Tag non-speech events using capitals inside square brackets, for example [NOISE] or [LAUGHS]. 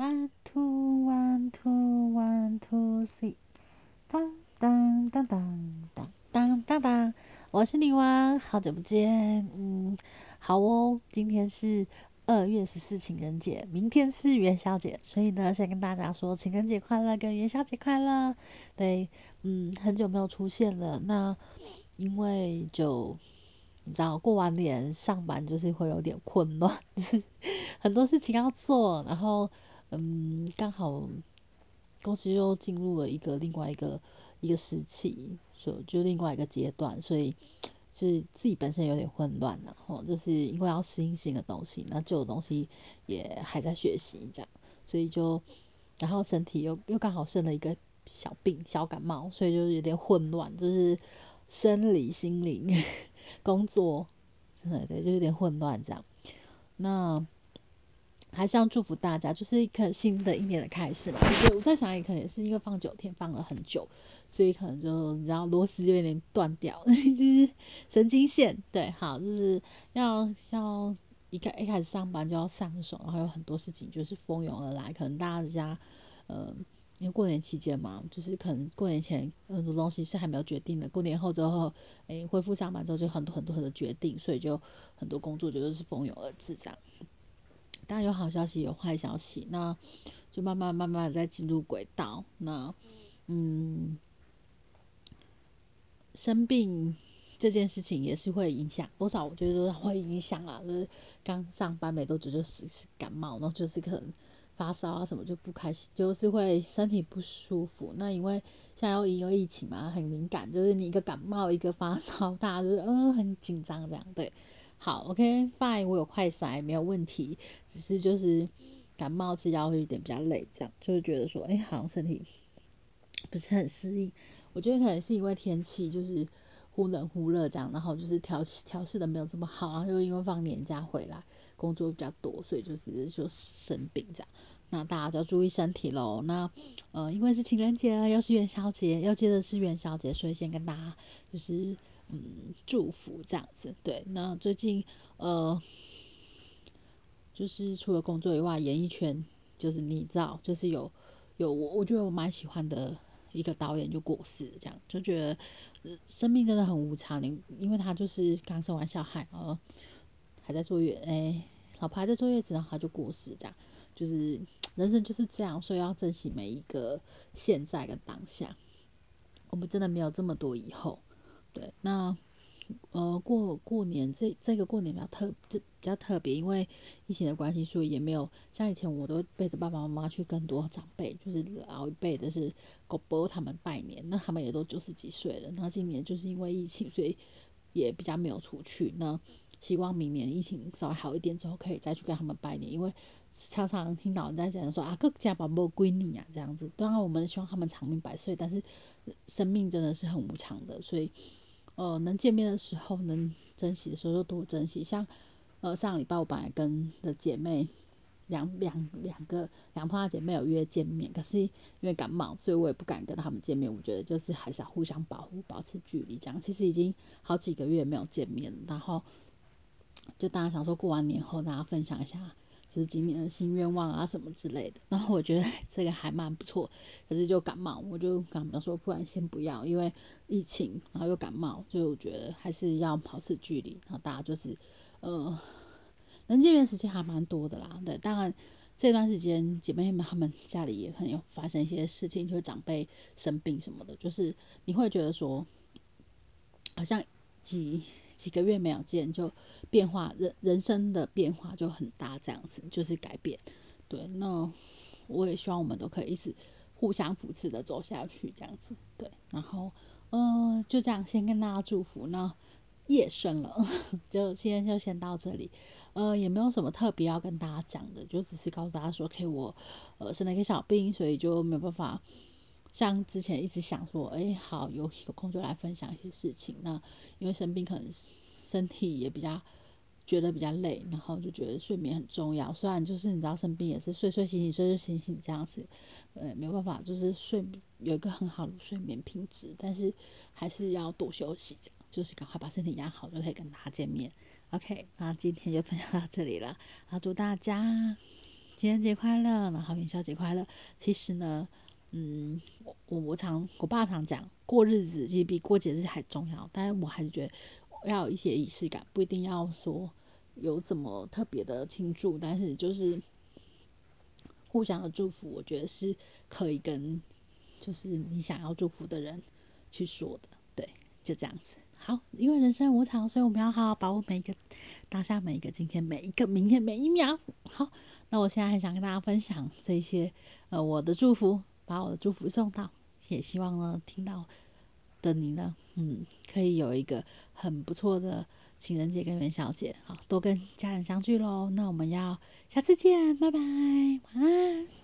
One two one two one two three，当当当当当当当当，我是女王，好久不见。嗯，好哦，今天是二月十四情人节，明天是元宵节，所以呢，先跟大家说情人节快乐跟元宵节快乐。对，嗯，很久没有出现了，那因为就你知道，过完年上班就是会有点混乱，就 [LAUGHS] 是很多事情要做，然后。嗯，刚好公司又进入了一个另外一个一个时期，就就另外一个阶段，所以是自己本身有点混乱然后就是因为要适应新的东西，那旧的东西也还在学习，这样，所以就然后身体又又刚好生了一个小病，小感冒，所以就有点混乱，就是生理、心灵、工作，真的对，就有点混乱这样。那。还是要祝福大家，就是一个新的一年的开始嘛。我觉得我在想，也可能是因为放九天放了很久，所以可能就你知道螺丝就有点断掉，[LAUGHS] 就是神经线。对，好，就是要要一开一开始上班就要上手，然后有很多事情就是蜂拥而来。可能大家呃，因为过年期间嘛，就是可能过年前很多东西是还没有决定的，过年后之后，诶，恢复上班之后就很多很多很多决定，所以就很多工作就是蜂拥而至这样。当然有好消息，有坏消息，那就慢慢慢慢在进入轨道。那嗯，生病这件事情也是会影响多少？我觉得都会影响啊。就是刚上班没多久就是是感冒，然后就是可能发烧啊什么就不开心，就是会身体不舒服。那因为现在又因为疫情嘛，很敏感，就是你一个感冒一个发烧，大家就是嗯很紧张这样对。好，OK，Fine，我有快塞，没有问题。只是就是感冒吃药会有点比较累，这样就是觉得说，哎，好像身体不是很适应。我觉得可能是因为天气就是忽冷忽热这样，然后就是调调试的没有这么好，然后又因为放年假回来工作比较多，所以就是就生病这样。那大家就要注意身体喽。那呃，因为是情人节，又是元宵节，要接的是元宵节，所以先跟大家就是。嗯，祝福这样子，对。那最近呃，就是除了工作以外，演艺圈就是你知道，就是有有我，我觉得我蛮喜欢的一个导演就过世，这样就觉得生命真的很无常。你因为他就是刚生完小孩，然后还在坐月，哎，老婆还在坐月子，然后他就过世，这样就是人生就是这样，所以要珍惜每一个现在跟当下。我们真的没有这么多以后。对，那呃过过年这这个过年比较特这比较特别，因为疫情的关系，所以也没有像以前我都背着爸爸妈妈去更多长辈，就是老一辈的是狗伯他们拜年，那他们也都九十几岁了。那今年就是因为疫情，所以也比较没有出去。那希望明年疫情稍微好一点之后，可以再去跟他们拜年，因为常常听到人在讲说啊，各家宝宝归你啊这样子。当然我们希望他们长命百岁，但是生命真的是很无常的，所以。呃，能见面的时候，能珍惜的时候就多珍惜。像，呃，上礼拜我本来跟的姐妹两两两个两朋姐妹有约见面，可是因为感冒，所以我也不敢跟他们见面。我觉得就是还是要互相保护，保持距离。这样其实已经好几个月没有见面，然后就大家想说过完年后大家分享一下。就是今年的新愿望啊什么之类的，然后我觉得 [LAUGHS] 这个还蛮不错，可是就感冒，我就跟他们说，不然先不要，因为疫情，然后又感冒，就我觉得还是要保持距离。然后大家就是，呃，能见面时间还蛮多的啦。对，当然这段时间姐妹们她们家里也可能有发生一些事情，就是长辈生病什么的，就是你会觉得说，好像几。几个月没有见，就变化人人生的变化就很大，这样子就是改变。对，那我也希望我们都可以一直互相扶持的走下去，这样子。对，然后嗯，就这样先跟大家祝福。那夜深了，[LAUGHS] 就今天就先到这里。呃，也没有什么特别要跟大家讲的，就只是告诉大家说，可以我呃生了一个小病，所以就没有办法。像之前一直想说，哎，好有有空就来分享一些事情。那因为生病，可能身体也比较觉得比较累，然后就觉得睡眠很重要。虽然就是你知道生病也是睡睡醒醒睡睡醒醒这样子，呃，没有办法，就是睡有一个很好的睡眠品质，但是还是要多休息，就是赶快把身体养好，就可以跟大家见面。OK，那今天就分享到这里了，好，祝大家。情人节快乐，然后元宵节快乐。其实呢，嗯，我我我常我爸常讲，过日子其实比过节日还重要。但是我还是觉得要有一些仪式感，不一定要说有怎么特别的庆祝，但是就是互相的祝福，我觉得是可以跟就是你想要祝福的人去说的。对，就这样子。好，因为人生无常，所以我们要好好把握每一个当下，每一个今天，每一个明天，每一秒。好，那我现在很想跟大家分享这些，呃，我的祝福，把我的祝福送到，也希望呢，听到的你呢，嗯，可以有一个很不错的情人节跟元宵节，好，多跟家人相聚喽。那我们要下次见，拜拜，晚安。